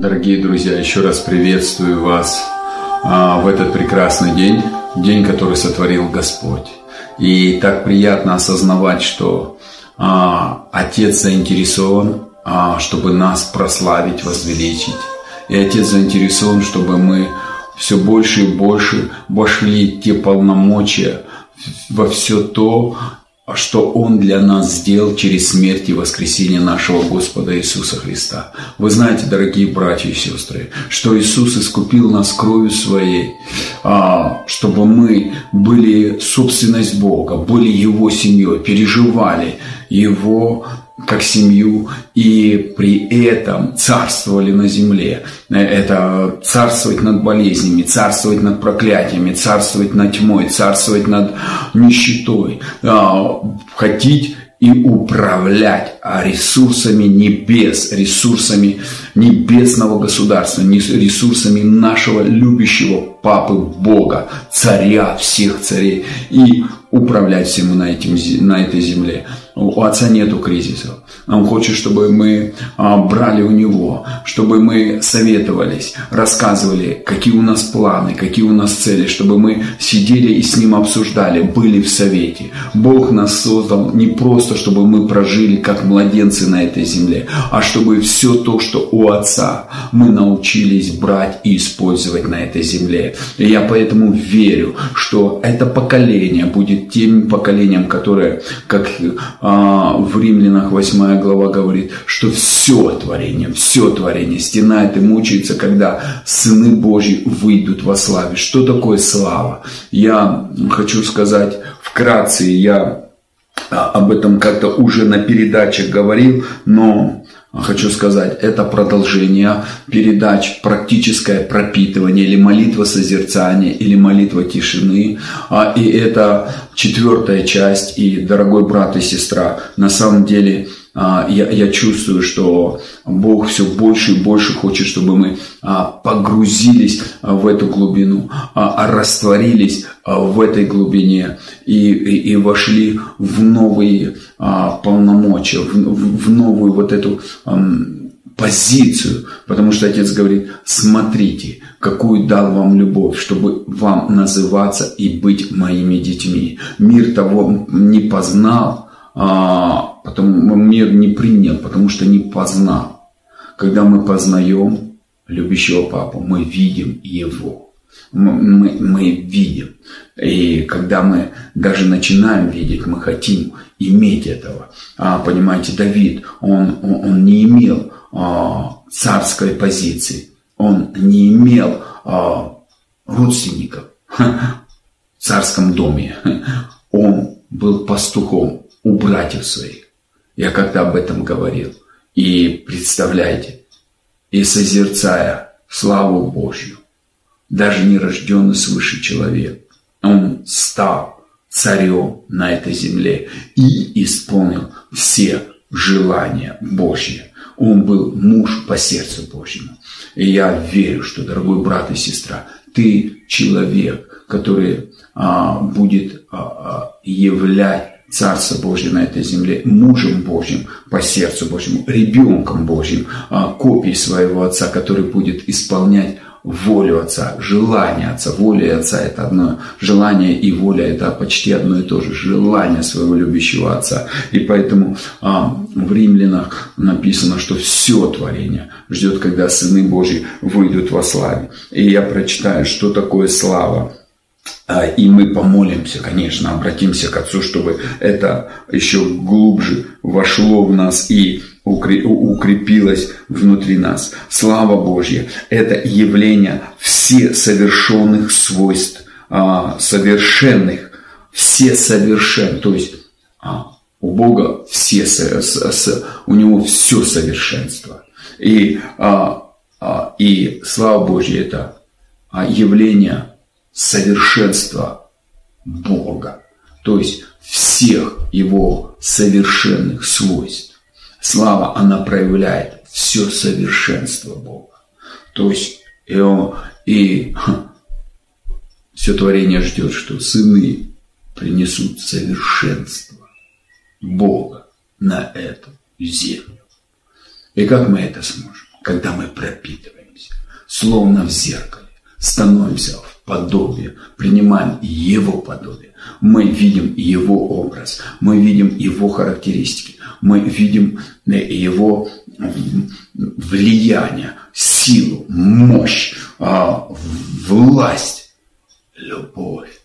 Дорогие друзья, еще раз приветствую вас а, в этот прекрасный день, день, который сотворил Господь. И так приятно осознавать, что а, Отец заинтересован, а, чтобы нас прославить, возвеличить. И Отец заинтересован, чтобы мы все больше и больше вошли те полномочия во все то, что Он для нас сделал через смерть и воскресение нашего Господа Иисуса Христа. Вы знаете, дорогие братья и сестры, что Иисус искупил нас кровью Своей, а, чтобы мы были собственность Бога, были Его семьей, переживали Его как семью и при этом царствовали на земле. Это царствовать над болезнями, царствовать над проклятиями, царствовать над тьмой, царствовать над нищетой, а, хотеть и управлять ресурсами небес, ресурсами небесного государства, ресурсами нашего любящего Папы Бога, царя всех царей, и управлять всему на, этим, на этой земле. У Отца нету кризисов. Он хочет, чтобы мы а, брали у Него, чтобы мы советовались, рассказывали, какие у нас планы, какие у нас цели, чтобы мы сидели и с Ним обсуждали, были в совете. Бог нас создал не просто, чтобы мы прожили как младенцы на этой земле, а чтобы все то, что у Отца, мы научились брать и использовать на этой земле. И я поэтому верю, что это поколение будет тем поколением, которое, как а, в Римлянах 8 глава говорит, что все творение, все творение стенает и мучается, когда сыны Божьи выйдут во славе. Что такое слава? Я хочу сказать вкратце, я а, об этом как-то уже на передачах говорил, но хочу сказать, это продолжение передач «Практическое пропитывание» или «Молитва созерцания» или «Молитва тишины». А, и это четвертая часть. И, дорогой брат и сестра, на самом деле я, я чувствую, что Бог все больше и больше хочет, чтобы мы а, погрузились в эту глубину, растворились в этой глубине и, и, и вошли в новые полномочия, в, в новую вот эту позицию, потому что Отец говорит, смотрите, какую дал вам любовь, чтобы вам называться и быть моими детьми. Мир того не познал, а, потому мир не принял, потому что не познал. Когда мы познаем любящего папу, мы видим его. Мы, мы, мы видим. И когда мы даже начинаем видеть, мы хотим иметь этого. А, понимаете, Давид, он, он, он не имел а, царской позиции. Он не имел а, родственников в царском доме. Он был пастухом у братьев своих. Я как-то об этом говорил. И представляете, и созерцая славу Божью, даже нерожденный свыше человек, он стал царем на этой земле и исполнил все желания Божьи. Он был муж по сердцу Божьему. И я верю, что, дорогой брат и сестра, ты человек, который а, будет а, а, являть Царство Божье на этой земле, мужем Божьим по сердцу Божьему, ребенком Божьим, а, копией своего Отца, который будет исполнять волю Отца, желание Отца. Воля Отца – это одно, желание и воля – это почти одно и то же. Желание своего любящего Отца. И поэтому а, в Римлянах написано, что все творение ждет, когда сыны Божьи выйдут во славе. И я прочитаю, что такое слава. А, и мы помолимся, конечно, обратимся к Отцу, чтобы это еще глубже вошло в нас и укрепилось внутри нас. Слава Божья – это явление все совершенных свойств, а, совершенных, все совершен, то есть а, у Бога все, у Него все совершенство. И, и слава Божья – это явление совершенства Бога, то есть всех Его совершенных свойств. Слава, она проявляет все совершенство Бога. То есть и, и все творение ждет, что сыны принесут совершенство Бога на эту землю. И как мы это сможем? когда мы пропитываемся, словно в зеркале, становимся в подобие, принимаем Его подобие. Мы видим Его образ, мы видим Его характеристики, мы видим э, Его влияние, силу, мощь, а, власть, любовь,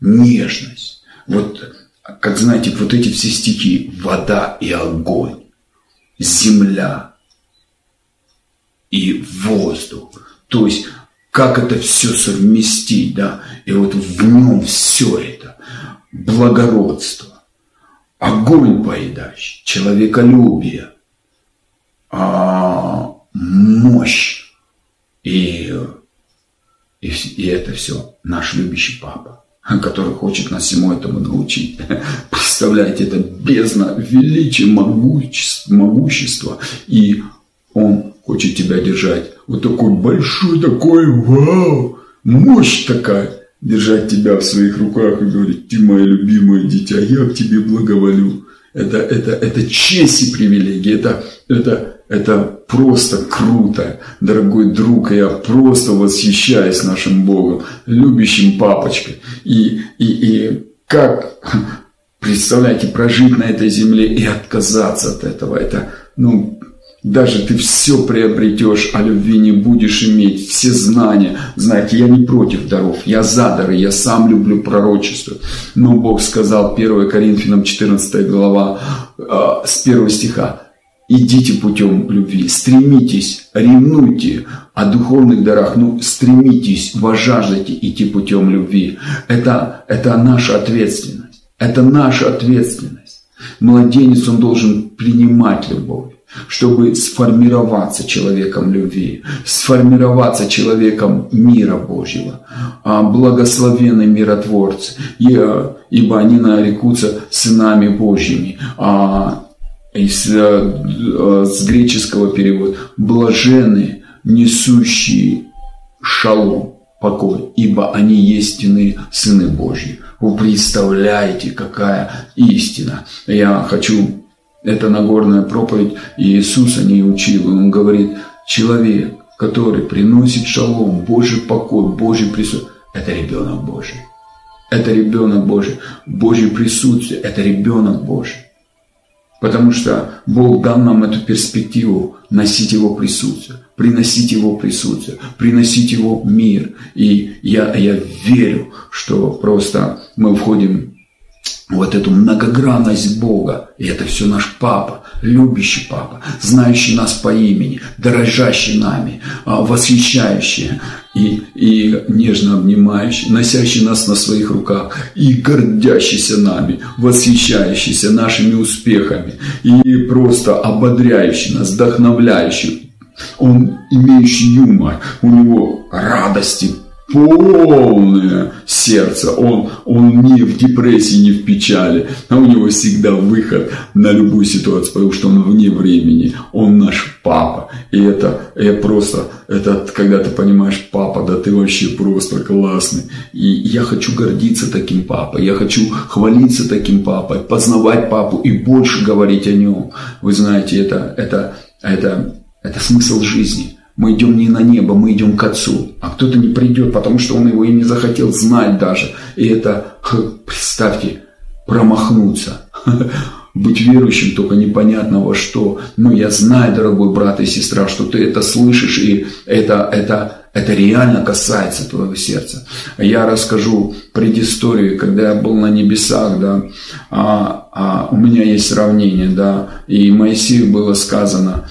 нежность. Вот, как знаете, вот эти все стихи «вода и огонь», «земля» и «воздух». То есть, как это все совместить, да, и вот в нем все это, благородство, огонь поедающий, человеколюбие, а, мощь. И, и, и это все наш любящий папа, который хочет нас всему этому научить. Представляете, это бездна величия, могущества, и он хочет тебя держать. Вот такой большой, такой вау, мощь такая. Держать тебя в своих руках и говорить, ты мое любимое дитя, я к тебе благоволю. Это, это, это честь и привилегия, это, это, это просто круто, дорогой друг, я просто восхищаюсь нашим Богом, любящим папочкой. И, и, и как, представляете, прожить на этой земле и отказаться от этого, это, ну, даже ты все приобретешь, а любви не будешь иметь, все знания. Знаете, я не против даров, я за дары, я сам люблю пророчество. Но Бог сказал, 1 Коринфянам 14 глава, э, с 1 стиха, идите путем любви, стремитесь, ревнуйте о духовных дарах, ну, стремитесь, вожаждайте идти путем любви. Это, это наша ответственность. Это наша ответственность. Младенец, он должен принимать любовь чтобы сформироваться человеком любви, сформироваться человеком мира Божьего, а благословенные миротворцы, ибо они нарекутся сынами Божьими. А из, э, с греческого перевода «блаженные, несущие шалом, покой, ибо они истинные сыны Божьи». Вы представляете, какая истина. Я хочу, это Нагорная проповедь, и Иисус о ней учил. Он говорит, человек, который приносит шалом, Божий покой, Божий присутствие, это ребенок Божий. Это ребенок Божий. Божье присутствие – это ребенок Божий. Потому что Бог дал нам эту перспективу носить Его присутствие, приносить Его присутствие, приносить Его мир. И я, я верю, что просто мы входим вот эту многогранность Бога. И это все наш Папа, любящий Папа, знающий нас по имени, дорожащий нами, а, восхищающий и, и нежно обнимающий, носящий нас на своих руках и гордящийся нами, восхищающийся нашими успехами и просто ободряющий нас, вдохновляющий. Он имеющий юмор, у него радости, полное сердце. Он, он не в депрессии, не в печали, а у него всегда выход на любую ситуацию, потому что он вне времени. Он наш папа. И это, это просто, это когда ты понимаешь, папа, да ты вообще просто классный. И я хочу гордиться таким папой, я хочу хвалиться таким папой, познавать папу и больше говорить о нем. Вы знаете, это, это, это, это смысл жизни. Мы идем не на небо, мы идем к Отцу. А кто-то не придет, потому что он его и не захотел знать даже. И это, представьте, промахнуться. Быть верующим только непонятно во что. Но я знаю, дорогой брат и сестра, что ты это слышишь, и это, это, это реально касается твоего сердца. Я расскажу предысторию, когда я был на небесах, да, а, а у меня есть сравнение, да, и Моисею было сказано,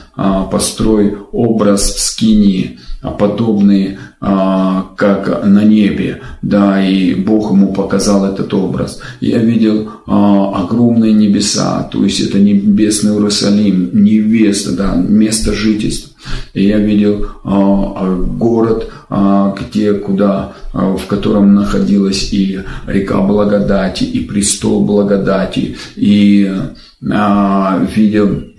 построй образ скинии, а, подобный, а, как на небе, да, и Бог ему показал этот образ. Я видел а, огромные небеса, то есть это небесный Иерусалим, невеста, да, место жительства. Я видел город, где, куда, в котором находилась и река благодати, и престол благодати, и видел а,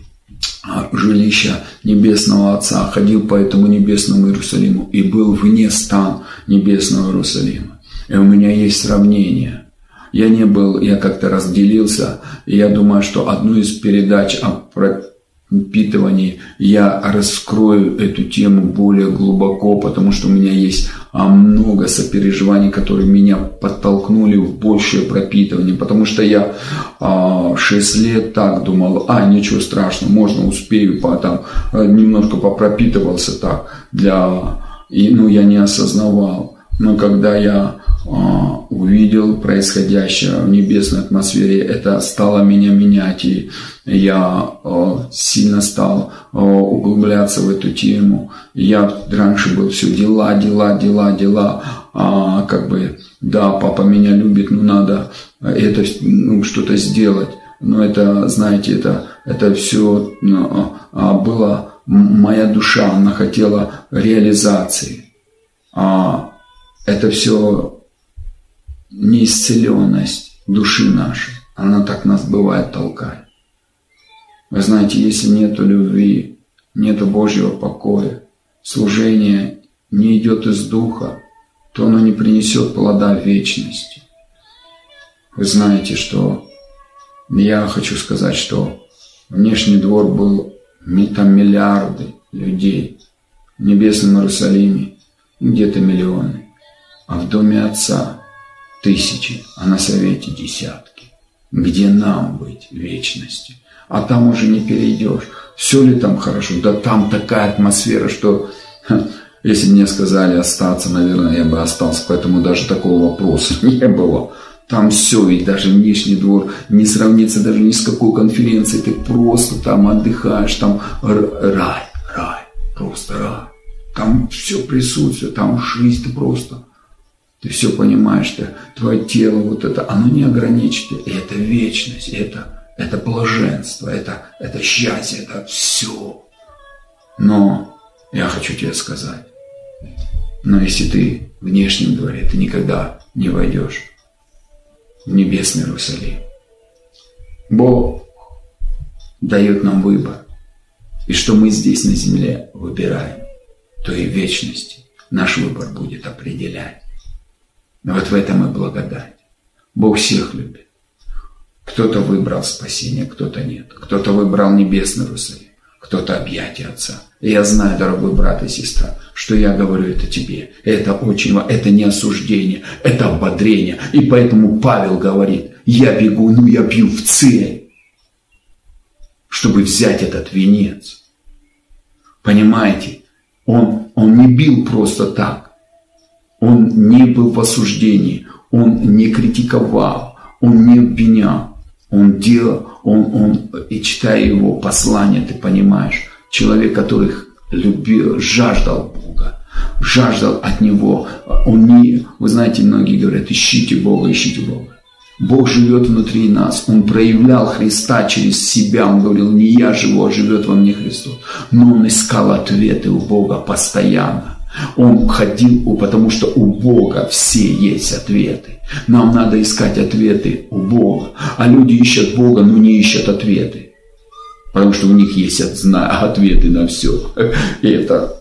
жилища Небесного Отца, ходил по этому небесному Иерусалиму и был вне стан Небесного Иерусалима. И у меня есть сравнение. Я не был, я как-то разделился, и я думаю, что одну из передач о напитывании я раскрою эту тему более глубоко, потому что у меня есть а, много сопереживаний, которые меня подтолкнули в большее пропитывание, потому что я а, 6 лет так думал, а, ничего страшного, можно успею, по, там, э, немножко попропитывался так, для, и, ну, я не осознавал. Но когда я а, увидел происходящее в небесной атмосфере, это стало меня менять, и я а, сильно стал а, углубляться в эту тему. Я раньше был все дела, дела, дела, дела, а, как бы, да, папа меня любит, но надо это, ну, что-то сделать. Но это, знаете, это, это все ну, было, моя душа, она хотела реализации. А это все неисцеленность души нашей. Она так нас бывает толкает. Вы знаете, если нету любви, нету Божьего покоя, служение не идет из духа, то оно не принесет плода вечности. Вы знаете, что я хочу сказать, что внешний двор был там миллиарды людей. В небесном Иерусалиме где-то миллионы. А в доме Отца тысячи, а на совете десятки. Где нам быть вечности? А там уже не перейдешь. Все ли там хорошо? Да там такая атмосфера, что если мне сказали остаться, наверное, я бы остался. Поэтому даже такого вопроса не было. Там все, ведь даже внешний двор не сравнится даже ни с какой конференцией. Ты просто там отдыхаешь, там рай, рай, просто рай. Там все присутствует, там жизнь просто ты все понимаешь, что твое тело, вот это, оно не ограничено. И это вечность, это, это блаженство, это, это счастье, это все. Но я хочу тебе сказать, но если ты в внешнем дворе, ты никогда не войдешь в небесный Иерусалим. Бог дает нам выбор. И что мы здесь на земле выбираем, то и в вечности наш выбор будет определять. Вот в этом и благодать. Бог всех любит. Кто-то выбрал спасение, кто-то нет. Кто-то выбрал небесный Иерусалим, кто-то объятие Отца. И я знаю, дорогой брат и сестра, что я говорю это тебе. Это очень. Это не осуждение, это ободрение. И поэтому Павел говорит, я бегу, ну я бью в цель, чтобы взять этот венец. Понимаете? Он, он не бил просто так. Он не был в осуждении, он не критиковал, он не обвинял. Он делал, он, он, и читая его послание, ты понимаешь, человек, который любил, жаждал Бога, жаждал от Него. Он не, вы знаете, многие говорят, ищите Бога, ищите Бога. Бог живет внутри нас. Он проявлял Христа через себя. Он говорил, не я живу, а живет во мне Христос. Но он искал ответы у Бога постоянно. Он ходил, потому что у Бога все есть ответы. Нам надо искать ответы у Бога. А люди ищут Бога, но не ищут ответы. Потому что у них есть ответы на все. И это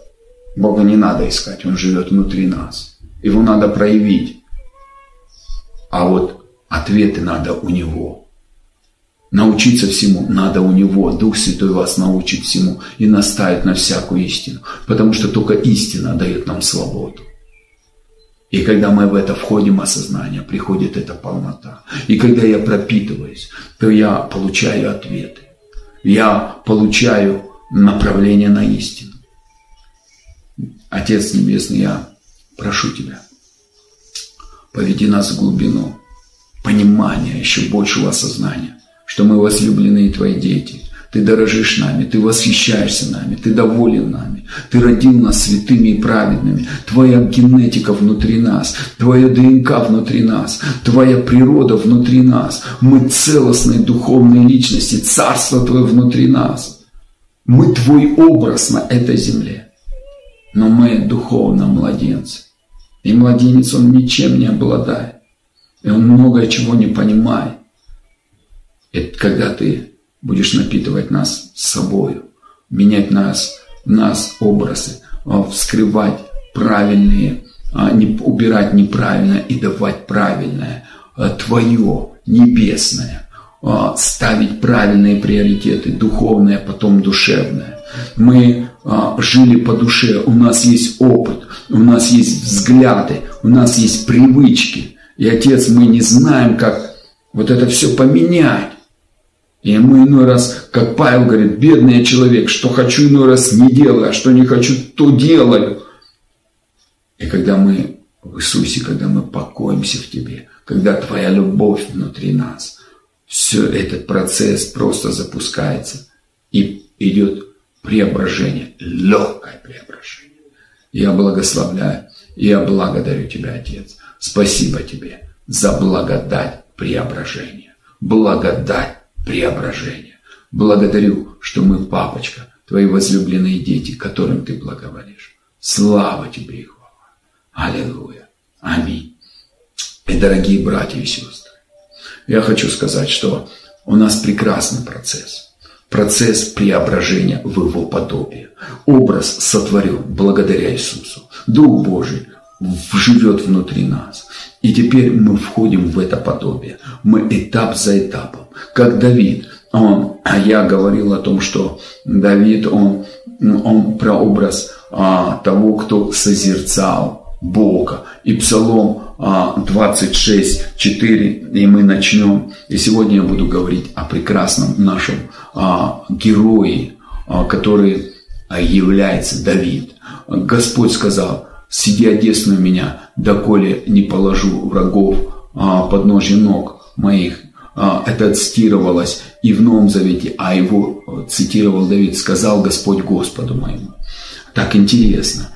Бога не надо искать, Он живет внутри нас. Его надо проявить. А вот ответы надо у Него. Научиться всему надо у Него. Дух Святой вас научит всему и наставит на всякую истину. Потому что только истина дает нам свободу. И когда мы в это входим осознание, приходит эта полнота. И когда я пропитываюсь, то я получаю ответы. Я получаю направление на истину. Отец Небесный, я прошу Тебя, поведи нас в глубину понимания, еще большего осознания что мы возлюбленные Твои дети. Ты дорожишь нами, Ты восхищаешься нами, Ты доволен нами. Ты родил нас святыми и праведными. Твоя генетика внутри нас, Твоя ДНК внутри нас, Твоя природа внутри нас. Мы целостные духовные личности, Царство Твое внутри нас. Мы Твой образ на этой земле. Но мы духовно младенцы. И младенец, он ничем не обладает. И он многое чего не понимает. Это когда ты будешь напитывать нас собою, менять нас, нас образы, а, вскрывать правильные, а, убирать неправильное и давать правильное, а, твое, небесное. ставить правильные приоритеты, духовное, потом душевное. Мы жили по душе, у нас есть опыт, у нас есть взгляды, у нас есть привычки. И, Отец, мы не знаем, как вот это все поменять. И мы иной раз, как Павел говорит, бедный я человек, что хочу иной раз не делаю, а что не хочу, то делаю. И когда мы в Иисусе, когда мы покоимся в Тебе, когда Твоя любовь внутри нас, все этот процесс просто запускается и идет преображение, легкое преображение. Я благословляю, я благодарю Тебя, Отец. Спасибо Тебе за благодать преображения. Благодать преображения. Благодарю, что мы, папочка, Твои возлюбленные дети, которым Ты благоволишь. Слава Тебе и. Аллилуйя. Аминь. И, дорогие братья и сестры, я хочу сказать, что у нас прекрасный процесс. Процесс преображения в его подобие. Образ сотворен благодаря Иисусу. Дух Божий живет внутри нас. И теперь мы входим в это подобие. Мы этап за этапом. Как Давид, он, а я говорил о том, что Давид, он, он прообраз а, того, кто созерцал Бога. И Псалом 26, а, 4, и мы начнем. И сегодня я буду говорить о прекрасном нашем а, герое, а, который является Давид. Господь сказал, сиди одесную меня, доколе не положу врагов под ножи ног моих. Это цитировалось и в Новом Завете, а его цитировал Давид, сказал Господь Господу моему. Так интересно.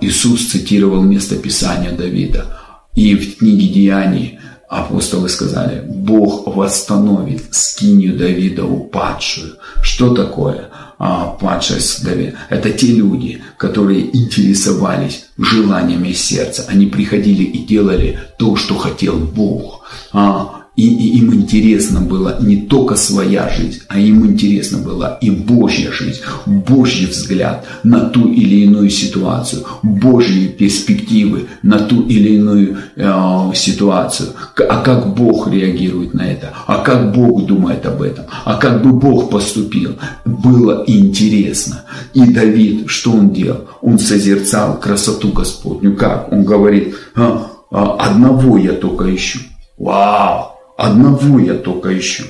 Иисус цитировал место Писания Давида. И в книге Деяний апостолы сказали, Бог восстановит скинию Давида упадшую. Что такое а, падшая Давида? Это те люди, которые интересовались желаниями сердца. Они приходили и делали то, что хотел Бог. А, и, и им интересно было не только своя жизнь, а им интересно была и Божья жизнь, Божий взгляд на ту или иную ситуацию, Божьи перспективы на ту или иную э, ситуацию. А как Бог реагирует на это? А как Бог думает об этом? А как бы Бог поступил? Было интересно. И Давид, что он делал? Он созерцал красоту Господню. Как? Он говорит, а, а, одного я только ищу. Вау! Одного я только ищу.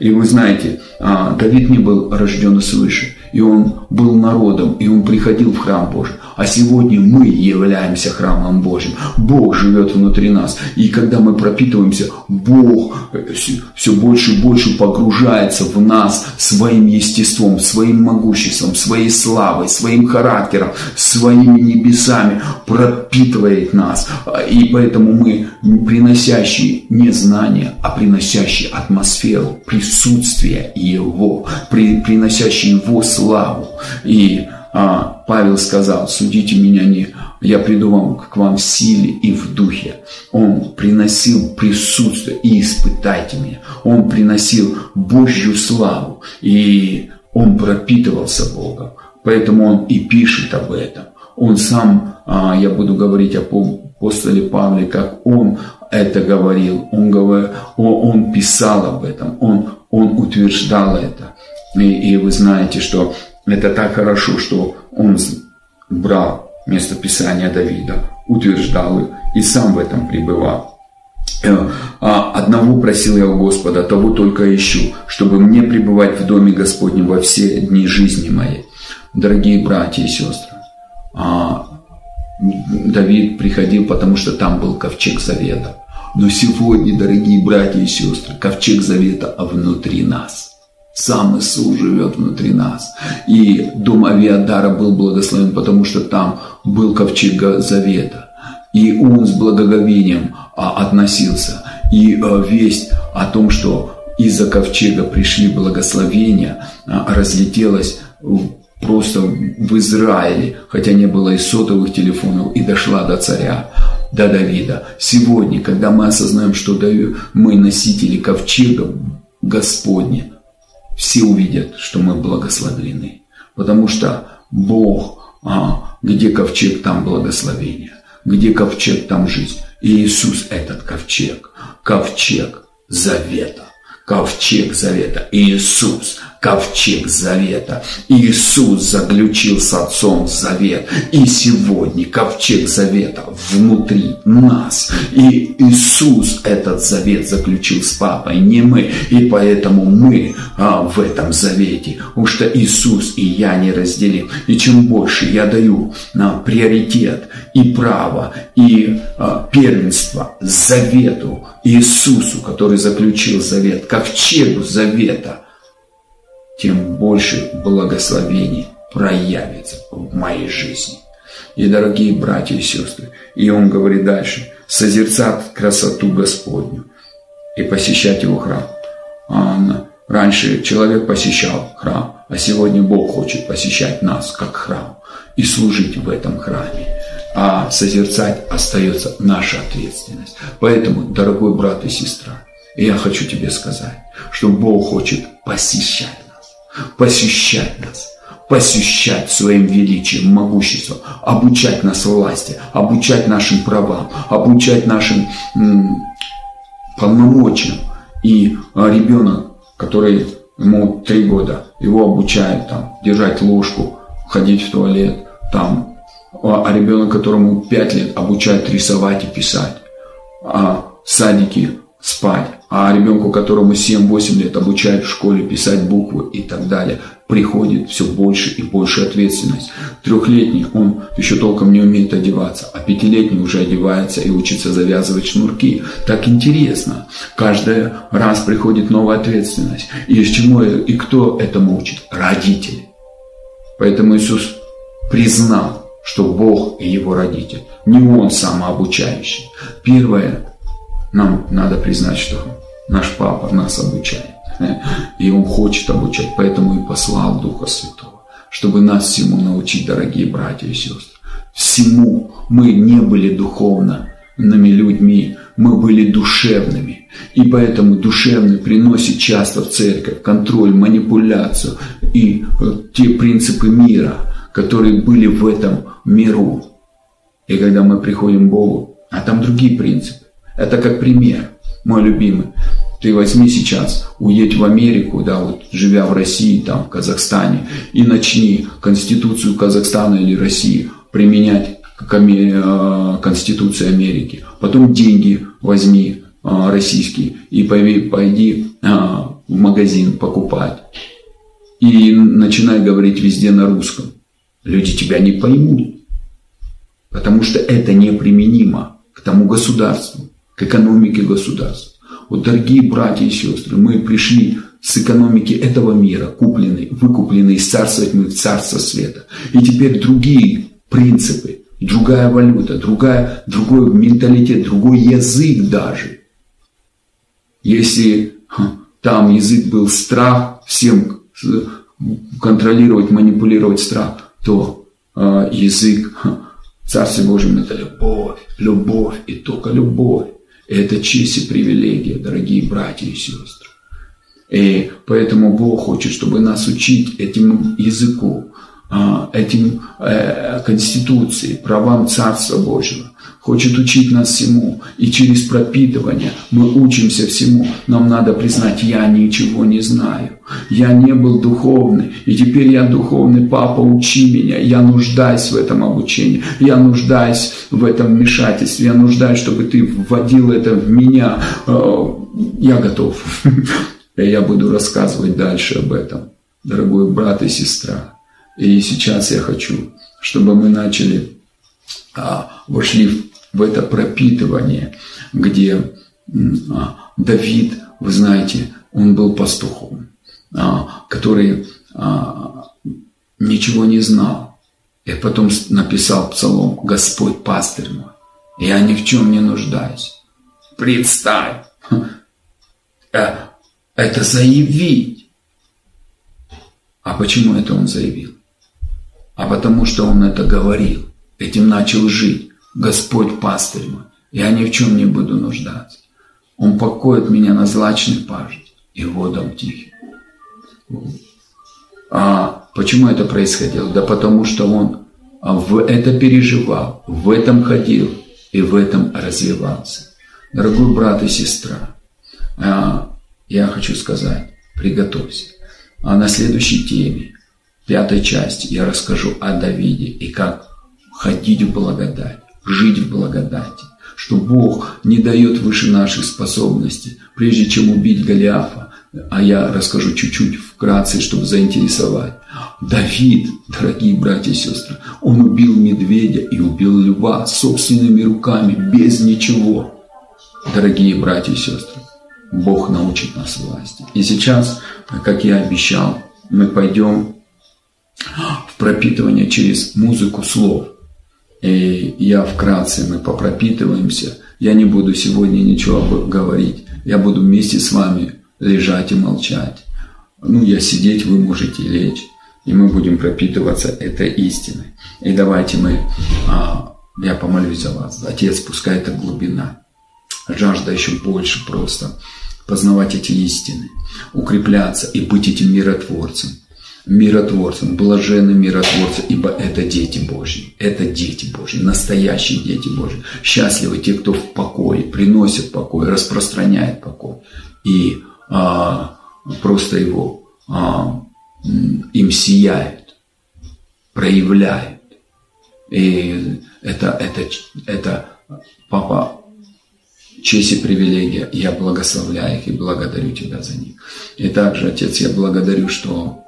И вы знаете, а, Давид не был рожден свыше, и он был народом, и он приходил в храм Божий. А сегодня мы являемся храмом Божьим. Бог живет внутри нас. И когда мы пропитываемся, Бог все больше и больше погружается в нас своим естеством, своим могуществом, своей славой, своим характером, своими небесами, пропитывает нас. И поэтому мы приносящие не знания, а приносящие атмосферу, присутствие Его, приносящие Его славу. И Павел сказал, судите меня не, я приду вам, к вам в силе и в духе. Он приносил присутствие и испытайте меня. Он приносил Божью славу и он пропитывался Богом. Поэтому он и пишет об этом. Он сам, а, я буду говорить о апостоле Павле, как он это говорил, он, говорил, он писал об этом, он, он утверждал это. И, и вы знаете, что это так хорошо, что он брал место Писания Давида, утверждал их и сам в этом пребывал. Э, а одного просил я у Господа, того только ищу, чтобы мне пребывать в доме Господнем во все дни жизни моей. Дорогие братья и сестры, а, Давид приходил, потому что там был ковчег завета. Но сегодня, дорогие братья и сестры, ковчег завета внутри нас – сам Иисус живет внутри нас. И дом Авиадара был благословен, потому что там был ковчег Завета. И он с благоговением а, относился. И а, весть о том, что из-за ковчега пришли благословения, а, разлетелась просто в Израиле, хотя не было и сотовых телефонов, и дошла до царя, до Давида. Сегодня, когда мы осознаем, что мы носители ковчега Господня, все увидят, что мы благословлены. Потому что Бог, а, где ковчег, там благословение. Где ковчег, там жизнь. И Иисус этот ковчег. Ковчег завета. ковчег завета. Иисус ковчег завета. Иисус заключил с Отцом завет. И сегодня ковчег завета внутри нас. И Иисус этот завет заключил с Папой, не мы. И поэтому мы а, в этом завете. Потому что Иисус и я не разделим. И чем больше я даю а, приоритет и право, и а, первенство завету Иисусу, который заключил завет, ковчегу завета, тем больше благословений проявится в моей жизни. И, дорогие братья и сестры, и он говорит дальше, созерцать красоту Господню и посещать его храм. А раньше человек посещал храм, а сегодня Бог хочет посещать нас как храм и служить в этом храме. А созерцать остается наша ответственность. Поэтому, дорогой брат и сестра, я хочу тебе сказать, что Бог хочет посещать посещать нас, посещать своим величием, могуществом, обучать нас власти, обучать нашим правам, обучать нашим полномочиям. И а, ребенок, который ему три года, его обучают там держать ложку, ходить в туалет, там, а, а ребенок, которому пять лет, обучают рисовать и писать, а садики спать, а ребенку, которому 7-8 лет обучают в школе писать буквы и так далее, приходит все больше и больше ответственность. Трехлетний он еще толком не умеет одеваться, а пятилетний уже одевается и учится завязывать шнурки. Так интересно. Каждый раз приходит новая ответственность. И чему и кто этому учит? Родители. Поэтому Иисус признал, что Бог и его родитель. Не он самообучающий. Первое, нам надо признать, что Наш Папа нас обучает. И Он хочет обучать, поэтому и послал Духа Святого, чтобы нас всему научить, дорогие братья и сестры. Всему мы не были духовными людьми, мы были душевными. И поэтому душевный приносит часто в церковь контроль, манипуляцию и э, те принципы мира, которые были в этом миру. И когда мы приходим к Богу, а там другие принципы. Это как пример мой любимый. Ты возьми сейчас, уедь в Америку, да, вот живя в России, там, в Казахстане, и начни Конституцию Казахстана или России применять к э, Конституции Америки. Потом деньги возьми э, российские и пойди, э, в магазин покупать. И начинай говорить везде на русском. Люди тебя не поймут. Потому что это неприменимо к тому государству к экономике государства. Вот, дорогие братья и сестры, мы пришли с экономики этого мира, купленной, выкупленной из царства тьмы в царство света. И теперь другие принципы, другая валюта, другая, другой менталитет, другой язык даже. Если там язык был страх, всем контролировать, манипулировать страх, то э, язык Царствия Божьем это любовь, любовь и только любовь. Это честь и привилегия, дорогие братья и сестры. И поэтому Бог хочет, чтобы нас учить этим языку, этим э, конституции, правам Царства Божьего. Хочет учить нас всему. И через пропитывание мы учимся всему. Нам надо признать, я ничего не знаю. Я не был духовный. И теперь я духовный. Папа, учи меня. Я нуждаюсь в этом обучении. Я нуждаюсь в этом вмешательстве. Я нуждаюсь, чтобы ты вводил это в меня. Э, я готов. Я буду рассказывать дальше об этом. Дорогой брат и сестра. И сейчас я хочу, чтобы мы начали, а, вошли в это пропитывание, где а, Давид, вы знаете, он был пастухом, а, который а, ничего не знал. И потом написал псалом «Господь пастырь мой, я ни в чем не нуждаюсь». Представь, э, это заявить. А почему это он заявил? А потому что он это говорил, этим начал жить. Господь пастырь мой, я ни в чем не буду нуждаться. Он покоит меня на злачной пажде и водом тихим. А почему это происходило? Да потому что он в это переживал, в этом ходил и в этом развивался. Дорогой брат и сестра, а, Я хочу сказать, приготовься. А на следующей теме, пятой части, я расскажу о Давиде и как ходить в благодать, жить в благодати, что Бог не дает выше наших способностей. Прежде чем убить Голиафа, а я расскажу чуть-чуть вкратце, чтобы заинтересовать. Давид, дорогие братья и сестры, он убил медведя и убил льва собственными руками, без ничего. Дорогие братья и сестры, Бог научит нас власти. И сейчас, как я обещал, мы пойдем в пропитывание через музыку слов. И я вкратце, мы попропитываемся. Я не буду сегодня ничего говорить. Я буду вместе с вами лежать и молчать. Ну, я сидеть, вы можете лечь. И мы будем пропитываться этой истиной. И давайте мы, а, я помолюсь за вас. Отец, пускай это глубина. Жажда еще больше просто познавать эти истины, укрепляться и быть этим миротворцем. Миротворцем, блаженным миротворцем, ибо это дети Божьи, это дети Божьи, настоящие дети Божьи. Счастливы те, кто в покое, приносят покой, распространяет покой и а, просто его а, им сияют, проявляют. И это, это, это папа честь и привилегия. Я благословляю их и благодарю Тебя за них. И также, Отец, я благодарю, что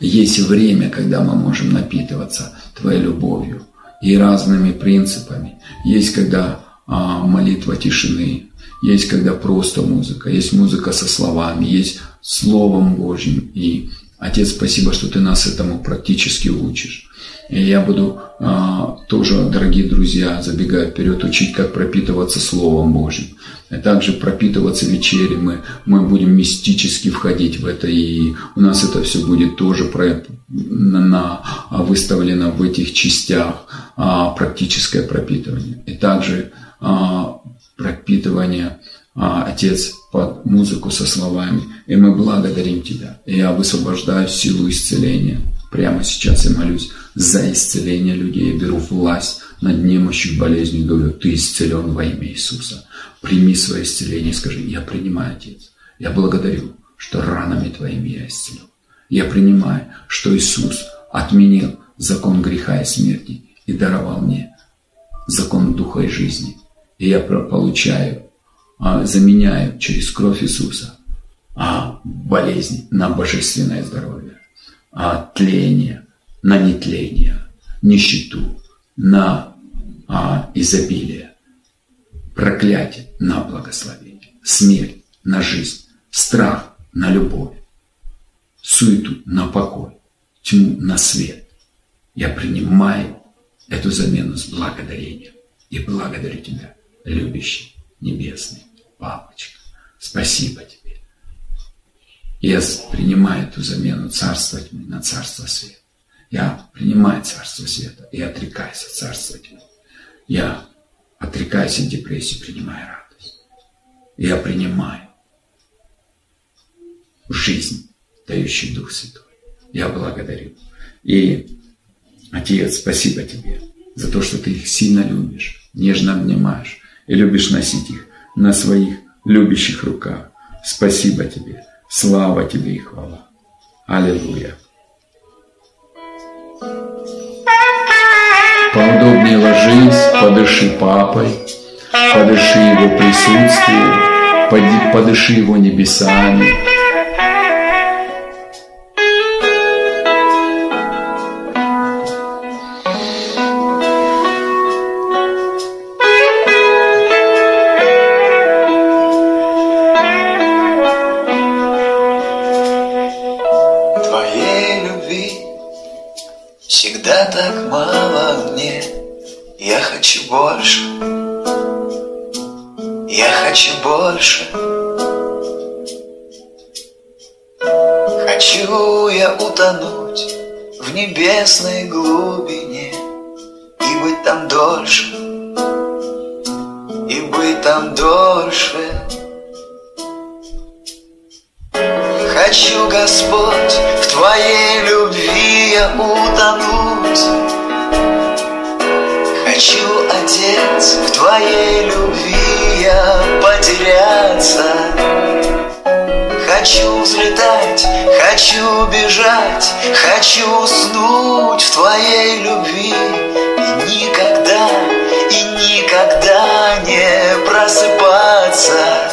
есть время, когда мы можем напитываться Твоей любовью и разными принципами. Есть, когда а, молитва тишины, есть, когда просто музыка, есть музыка со словами, есть Словом Божьим. И, Отец, спасибо, что Ты нас этому практически учишь. И я буду а, тоже, дорогие друзья, забегая вперед, учить, как пропитываться Словом Божьим. И также пропитываться вечерей мы, мы будем мистически входить в это, и у нас это все будет тоже про, на, на, выставлено в этих частях а, практическое пропитывание. И также а, пропитывание, а, Отец, под музыку со словами. И мы благодарим Тебя. И я высвобождаю силу исцеления. Прямо сейчас я молюсь за исцеление людей. Я беру власть над немощью болезнью. Говорю, ты исцелен во имя Иисуса. Прими свое исцеление скажи, я принимаю, Отец. Я благодарю, что ранами Твоими я исцелен. Я принимаю, что Иисус отменил закон греха и смерти и даровал мне закон духа и жизни. И я получаю, а, заменяю через кровь Иисуса а болезни на божественное здоровье а, тление на нетление, нищету на а, изобилие, проклятие на благословение, смерть на жизнь, страх на любовь, суету на покой, тьму на свет. Я принимаю эту замену с благодарением и благодарю Тебя, любящий небесный папочка. Спасибо Тебе я принимаю эту замену царства тьмы на царство света. Я принимаю царство света и отрекаюсь от царства тьмы. Я отрекаюсь от депрессии, принимаю радость. Я принимаю жизнь, дающий Дух Святой. Я благодарю. И, Отец, спасибо Тебе за то, что Ты их сильно любишь, нежно обнимаешь и любишь носить их на своих любящих руках. Спасибо Тебе Слава Тебе и хвала. Аллилуйя. Поудобнее ложись, подыши папой, подыши его присутствием, подыши его небесами, небесной глубине И быть там дольше, и быть там дольше. Хочу, Господь, в Твоей любви я утонуть. Хочу, Отец, в Твоей любви я потеряться Хочу взлетать, хочу бежать, хочу уснуть в твоей любви. И никогда, и никогда не просыпаться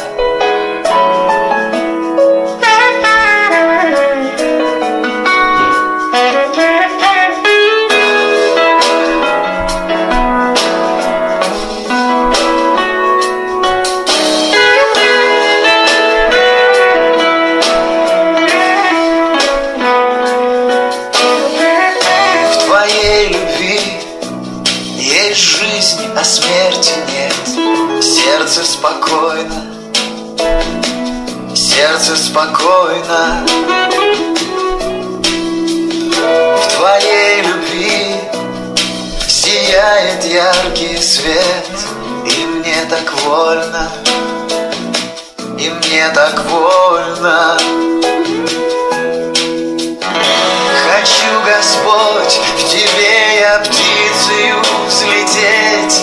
спокойно. В твоей любви сияет яркий свет, и мне так вольно, и мне так вольно. Хочу, Господь, в Тебе я птицею взлететь,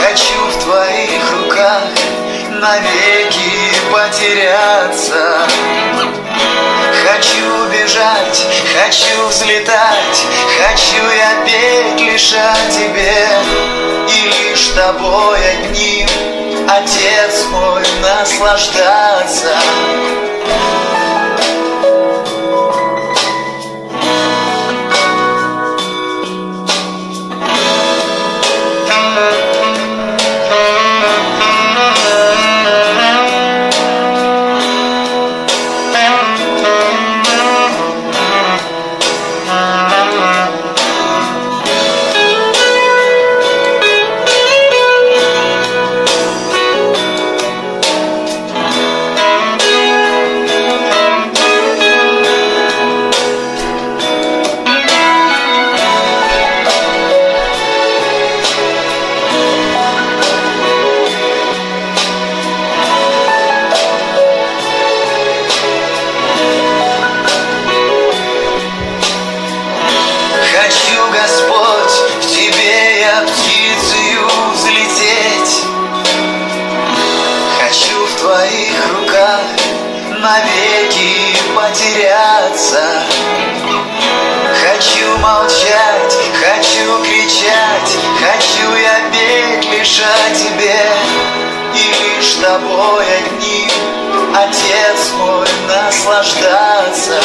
Хочу в твоих руках навеки потеряться. Хочу бежать, хочу взлетать Хочу я петь лишь о тебе. И лишь тобой одним, Отец мой, наслаждаться душа тебе, и лишь тобой одним, Отец мой, наслаждаться.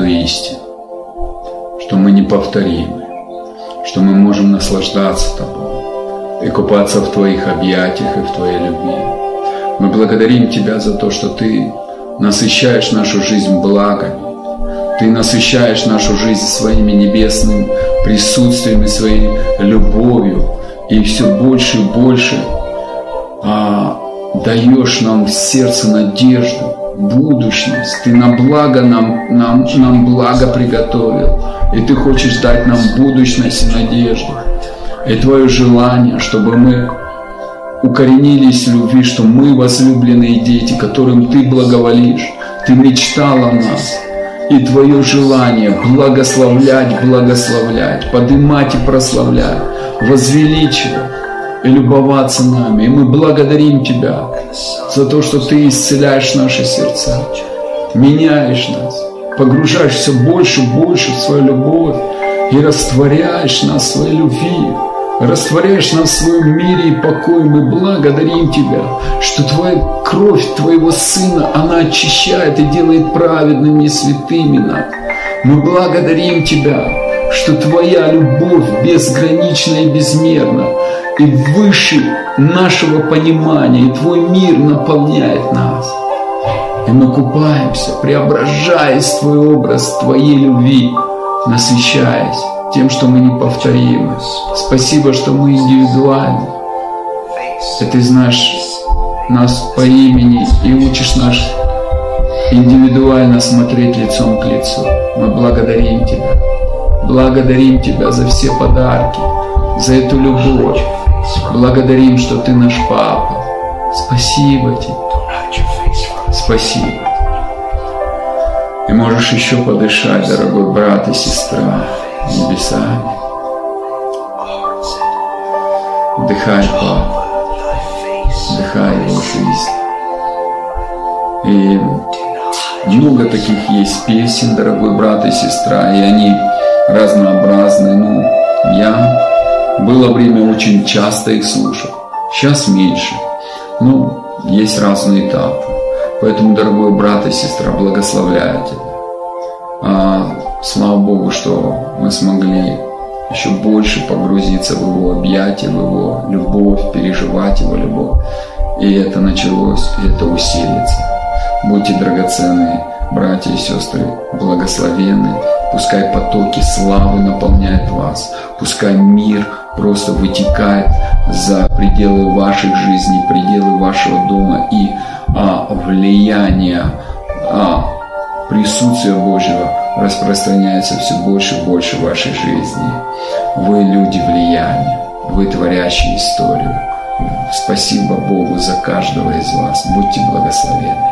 Эту истину, что мы неповторимы, что мы можем наслаждаться Тобой и купаться в Твоих объятиях и в Твоей любви. Мы благодарим Тебя за то, что Ты насыщаешь нашу жизнь благами, Ты насыщаешь нашу жизнь своими небесным присутствием и своей любовью, и все больше и больше а, даешь нам в сердце надежду, будущность. Ты на благо нам, нам, нам благо приготовил. И Ты хочешь дать нам будущность и надежду. И Твое желание, чтобы мы укоренились в любви, что мы возлюбленные дети, которым Ты благоволишь. Ты мечтал о нас. И Твое желание благословлять, благословлять, поднимать и прославлять, возвеличивать и любоваться нами. И мы благодарим Тебя за то, что Ты исцеляешь наши сердца, меняешь нас, погружаешь все больше и больше в свою любовь и растворяешь нас в своей любви, растворяешь нас в своем мире и покое. Мы благодарим Тебя, что Твоя кровь Твоего Сына, она очищает и делает праведными и святыми нас. Мы благодарим Тебя, что Твоя любовь безгранична и безмерна, и выше нашего понимания, и Твой мир наполняет нас. И мы купаемся, преображаясь в Твой образ Твоей любви, насыщаясь тем, что мы неповторимы. Спасибо, что мы индивидуальны. И Ты знаешь нас по имени и учишь нас индивидуально смотреть лицом к лицу. Мы благодарим Тебя. Благодарим Тебя за все подарки, за эту любовь, Благодарим, что Ты наш Папа. Спасибо Тебе. Спасибо. И можешь еще подышать, дорогой брат и сестра, небесами. Вдыхай, Папа. Вдыхай его жизнь. И много таких есть песен, дорогой брат и сестра, и они разнообразны. Ну, я было время очень часто их слушать, сейчас меньше. Но есть разные этапы. Поэтому, дорогой брат и сестра, благословляю тебя. А, слава Богу, что мы смогли еще больше погрузиться в Его объятия, в Его любовь, переживать Его любовь. И это началось, и это усилится. Будьте драгоценные, братья и сестры, благословенны. Пускай потоки славы наполняют вас. Пускай мир просто вытекает за пределы ваших жизней, пределы вашего дома и а, влияние а, присутствия Божьего распространяется все больше и больше в вашей жизни. Вы люди влияния, вы творящие историю. Спасибо Богу за каждого из вас. Будьте благословенны.